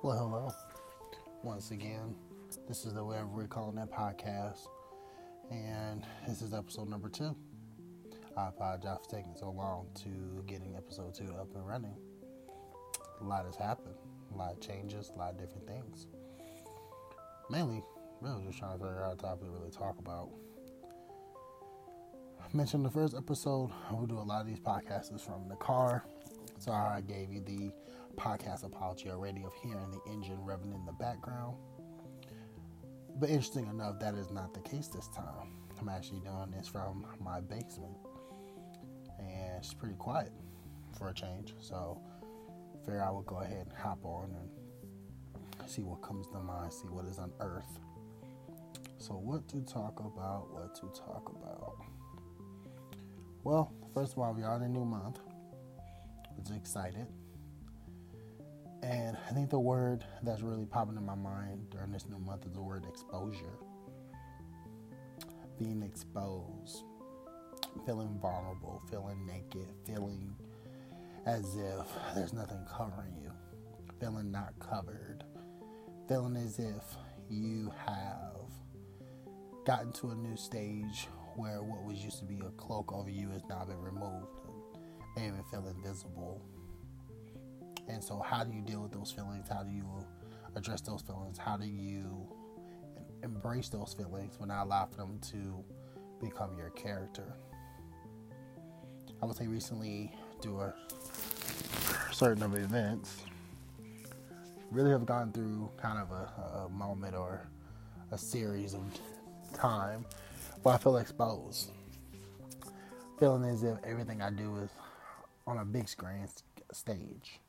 Well, hello. Once again, this is the Whatever We're Calling That podcast, and this is episode number two. I apologize for taking so long to getting episode two up and running. A lot has happened, a lot of changes, a lot of different things. Mainly, really just trying to figure out a topic to really talk about. I mentioned the first episode, we do a lot of these podcasts from the car. So I gave you the podcast apology already of hearing the engine revving in the background. But interesting enough, that is not the case this time. I'm actually doing this from my basement. And it's pretty quiet for a change. So figure I would go ahead and hop on and see what comes to mind, see what is unearthed. So what to talk about, what to talk about. Well, first of all, we are in a new month. I was excited. And I think the word that's really popping in my mind during this new month is the word exposure. Being exposed, feeling vulnerable, feeling naked, feeling as if there's nothing covering you, feeling not covered, feeling as if you have gotten to a new stage where what was used to be a cloak over you has now been removed. And even feel invisible and so, how do you deal with those feelings? How do you address those feelings? How do you embrace those feelings but not allow for them to become your character? I would say recently, do a certain number of events, really have gone through kind of a, a moment or a series of time where I feel exposed. Feeling as if everything I do is on a big screen stage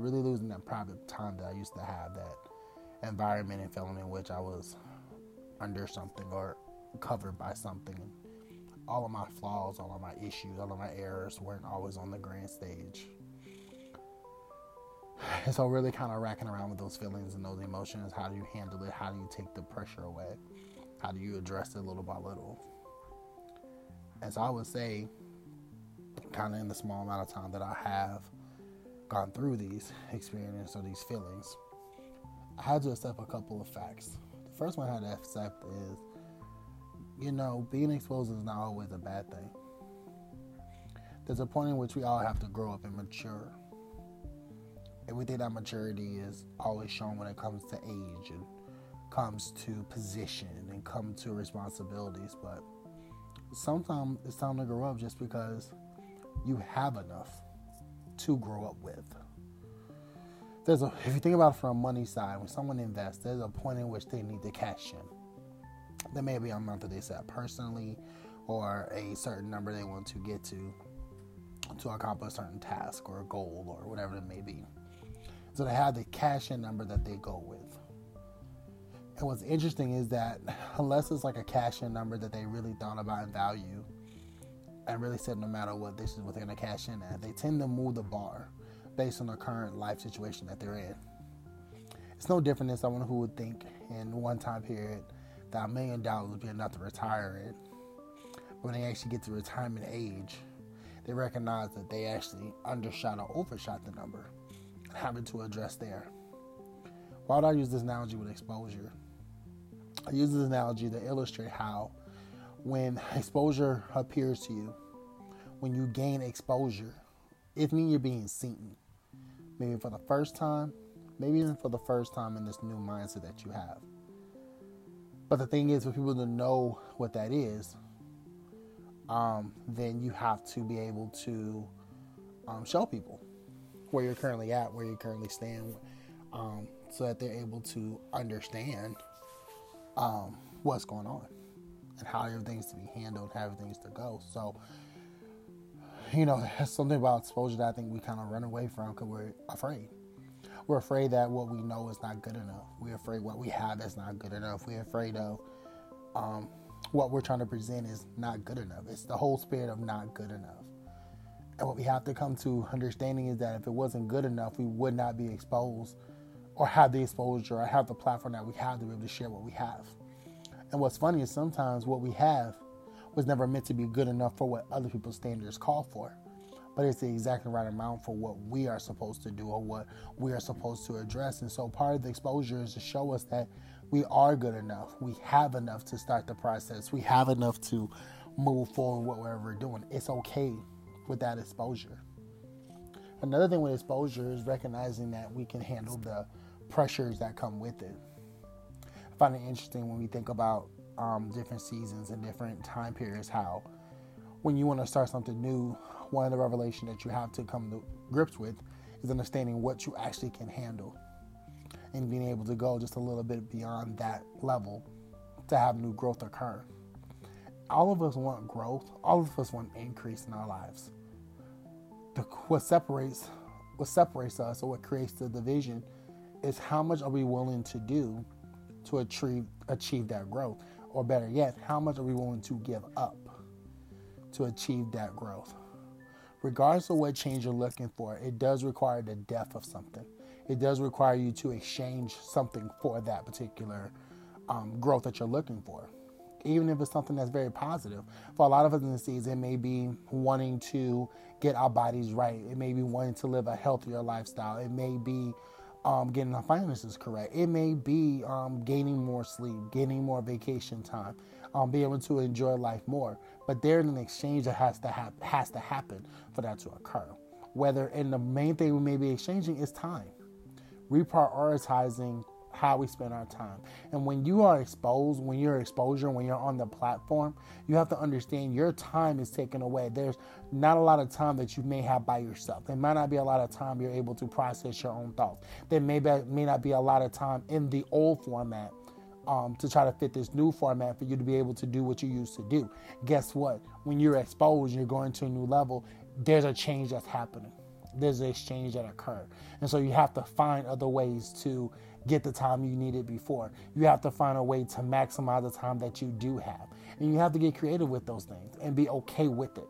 really losing that private time that I used to have, that environment and feeling in which I was under something or covered by something. All of my flaws, all of my issues, all of my errors weren't always on the grand stage. And so, really kind of racking around with those feelings and those emotions. How do you handle it? How do you take the pressure away? How do you address it little by little? So, I would say, kind of in the small amount of time that I have, gone through these experiences or these feelings, I had to accept a couple of facts. The first one I had to accept is, you know, being exposed is not always a bad thing. There's a point in which we all have to grow up and mature. And we think that maturity is always shown when it comes to age and comes to position and come to responsibilities, but sometimes it's time to grow up just because you have enough to grow up with. There's a, if you think about it from a money side, when someone invests, there's a point in which they need to cash in. There may be a amount that they set personally, or a certain number they want to get to to accomplish a certain task or a goal or whatever it may be. So they have the cash in number that they go with. And what's interesting is that unless it's like a cash in number that they really thought about and value, and really said no matter what, this is what they're to cash in at. They tend to move the bar based on the current life situation that they're in. It's no different than someone who would think in one time period that a million dollars would be enough to retire in. But when they actually get to retirement age, they recognize that they actually undershot or overshot the number, and having to address there. Why would I use this analogy with exposure? I use this analogy to illustrate how when exposure appears to you, when you gain exposure, it means you're being seen. Maybe for the first time, maybe even for the first time in this new mindset that you have. But the thing is, for people to know what that is, um, then you have to be able to um, show people where you're currently at, where you currently stand, um, so that they're able to understand um, what's going on and how everything's to be handled, how everything's to go. So, you know, that's something about exposure that I think we kind of run away from because we're afraid. We're afraid that what we know is not good enough. We're afraid what we have is not good enough. We're afraid of um, what we're trying to present is not good enough. It's the whole spirit of not good enough. And what we have to come to understanding is that if it wasn't good enough, we would not be exposed or have the exposure or have the platform that we have to be able to share what we have. And what's funny is sometimes what we have was never meant to be good enough for what other people's standards call for. but it's the exact right amount for what we are supposed to do or what we are supposed to address. And so part of the exposure is to show us that we are good enough. We have enough to start the process. We have enough to move forward with whatever we're doing. It's okay with that exposure. Another thing with exposure is recognizing that we can handle the pressures that come with it. I find it interesting when we think about um, different seasons and different time periods how when you want to start something new, one of the revelation that you have to come to grips with is understanding what you actually can handle and being able to go just a little bit beyond that level to have new growth occur. All of us want growth. All of us want increase in our lives. The, what separates what separates us or what creates the division is how much are we willing to do to achieve achieve that growth, or better yet, how much are we willing to give up to achieve that growth. Regardless of what change you're looking for, it does require the death of something. It does require you to exchange something for that particular um, growth that you're looking for. Even if it's something that's very positive. For a lot of us in the season, it may be wanting to get our bodies right. It may be wanting to live a healthier lifestyle. It may be um, getting our finances correct. It may be um, gaining more sleep, gaining more vacation time, um, be able to enjoy life more. But there's an exchange that has to ha- has to happen for that to occur. Whether and the main thing we may be exchanging is time, reprioritizing how we spend our time. And when you are exposed, when you're exposure, when you're on the platform, you have to understand your time is taken away. There's not a lot of time that you may have by yourself. There might not be a lot of time you're able to process your own thoughts. There may be, may not be a lot of time in the old format um, to try to fit this new format for you to be able to do what you used to do. Guess what? When you're exposed, you're going to a new level, there's a change that's happening. There's an exchange that occurred. And so you have to find other ways to get the time you needed before. You have to find a way to maximize the time that you do have. And you have to get creative with those things and be okay with it.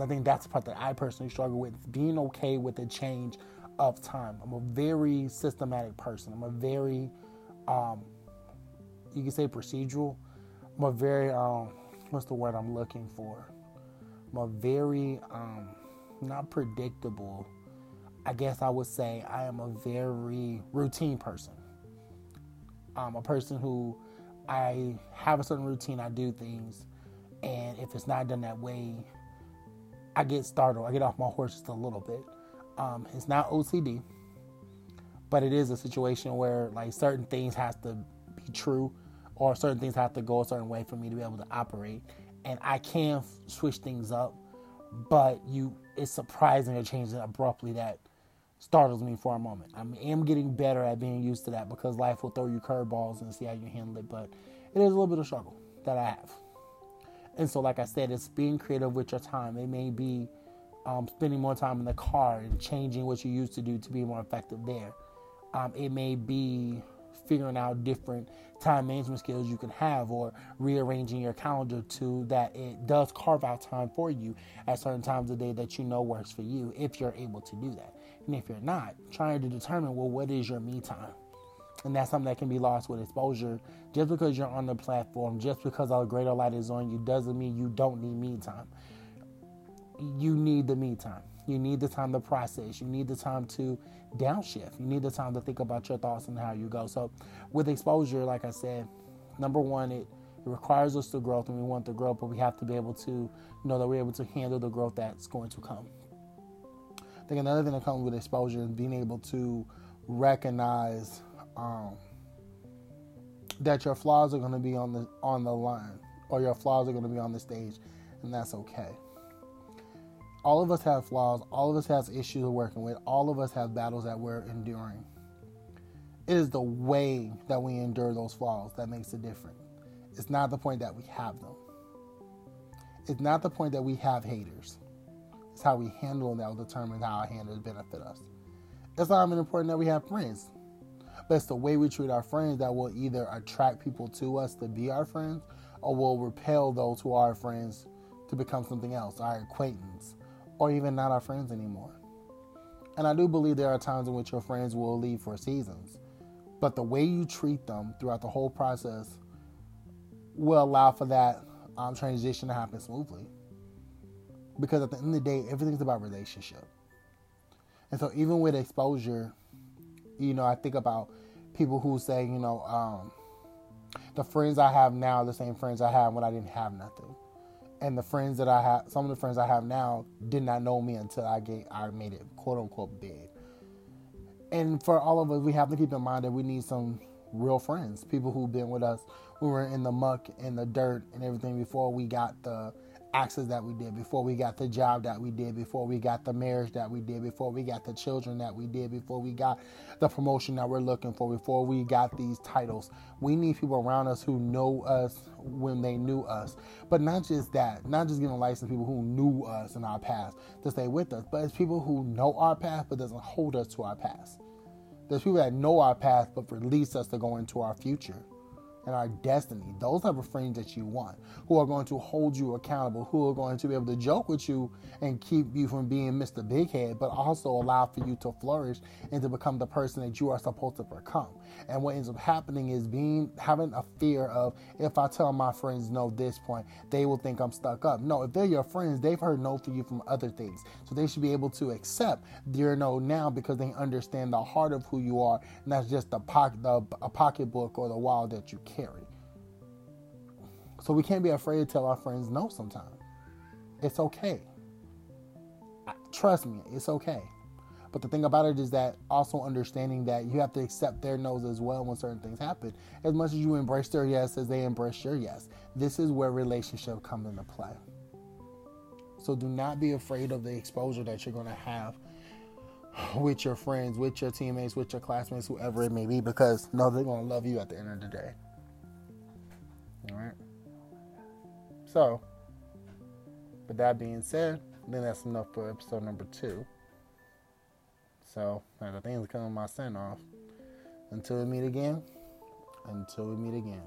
I think that's the part that I personally struggle with being okay with the change of time. I'm a very systematic person. I'm a very um, you can say procedural. I'm a very um, what's the word I'm looking for? I'm a very um, not predictable. I guess I would say I am a very routine person. I'm a person who I have a certain routine. I do things, and if it's not done that way, I get startled. I get off my horse just a little bit. Um, it's not OCD, but it is a situation where like certain things have to be true or certain things have to go a certain way for me to be able to operate. And I can switch things up, but you it's surprising to change abruptly that startles me for a moment. I am getting better at being used to that because life will throw you curveballs and see how you handle it, but it is a little bit of struggle that I have. And so, like I said, it's being creative with your time. It may be um, spending more time in the car and changing what you used to do to be more effective there. Um, it may be figuring out different time management skills you can have or rearranging your calendar to that it does carve out time for you at certain times of day that you know works for you if you're able to do that. And if you're not, trying to determine, well, what is your me time? And that's something that can be lost with exposure. Just because you're on the platform, just because a greater light is on you, doesn't mean you don't need me time. You need the me time. You need the time to process. You need the time to downshift. You need the time to think about your thoughts and how you go. So, with exposure, like I said, number one, it, it requires us to grow, and we want to grow, but we have to be able to know that we're able to handle the growth that's going to come. I think another thing that comes with exposure is being able to recognize um, that your flaws are going to be on the on the line, or your flaws are going to be on the stage, and that's okay all of us have flaws. All of us has issues we're working with. All of us have battles that we're enduring. It is the way that we endure those flaws that makes it different. It's not the point that we have them. It's not the point that we have haters. It's how we handle them that will determine how our handles benefit us. It's not even important that we have friends, but it's the way we treat our friends that will either attract people to us to be our friends or will repel those who are our friends to become something else, our acquaintance, or even not our friends anymore. And I do believe there are times in which your friends will leave for seasons, but the way you treat them throughout the whole process will allow for that um, transition to happen smoothly. Because at the end of the day, everything's about relationship. And so even with exposure, you know, I think about people who say, you know, um, the friends I have now are the same friends I had when I didn't have nothing. And the friends that I have, some of the friends I have now did not know me until I get, I made it quote unquote big. And for all of us, we have to keep in mind that we need some real friends, people who've been with us, We were in the muck and the dirt and everything before we got the access that we did, before we got the job that we did, before we got the marriage that we did, before we got the children that we did, before we got the promotion that we're looking for, before we got these titles. We need people around us who know us when they knew us. But not just that, not just giving license people who knew us in our past to stay with us, but it's people who know our past but doesn't hold us to our past. There's people that know our past but release us to go into our future and our destiny. Those type of friends that you want, who are going to hold you accountable, who are going to be able to joke with you and keep you from being Mr. Big Head, but also allow for you to flourish and to become the person that you are supposed to become. And what ends up happening is being having a fear of if I tell my friends no this point, they will think I'm stuck up. No, if they're your friends, they've heard no for you from other things. So they should be able to accept your no now because they understand the heart of who you are, and that's just the pocket the a pocketbook or the wall that you carry. So we can't be afraid to tell our friends no sometimes. It's okay. Trust me, it's okay. But the thing about it is that also understanding that you have to accept their no's as well when certain things happen. As much as you embrace their yes as they embrace your yes. This is where relationship comes into play. So do not be afraid of the exposure that you're going to have with your friends, with your teammates, with your classmates, whoever it may be, because no, they're going to love you at the end of the day. All right. So, with that being said, then that's enough for episode number two. So, the things coming my send off. Until we meet again, until we meet again.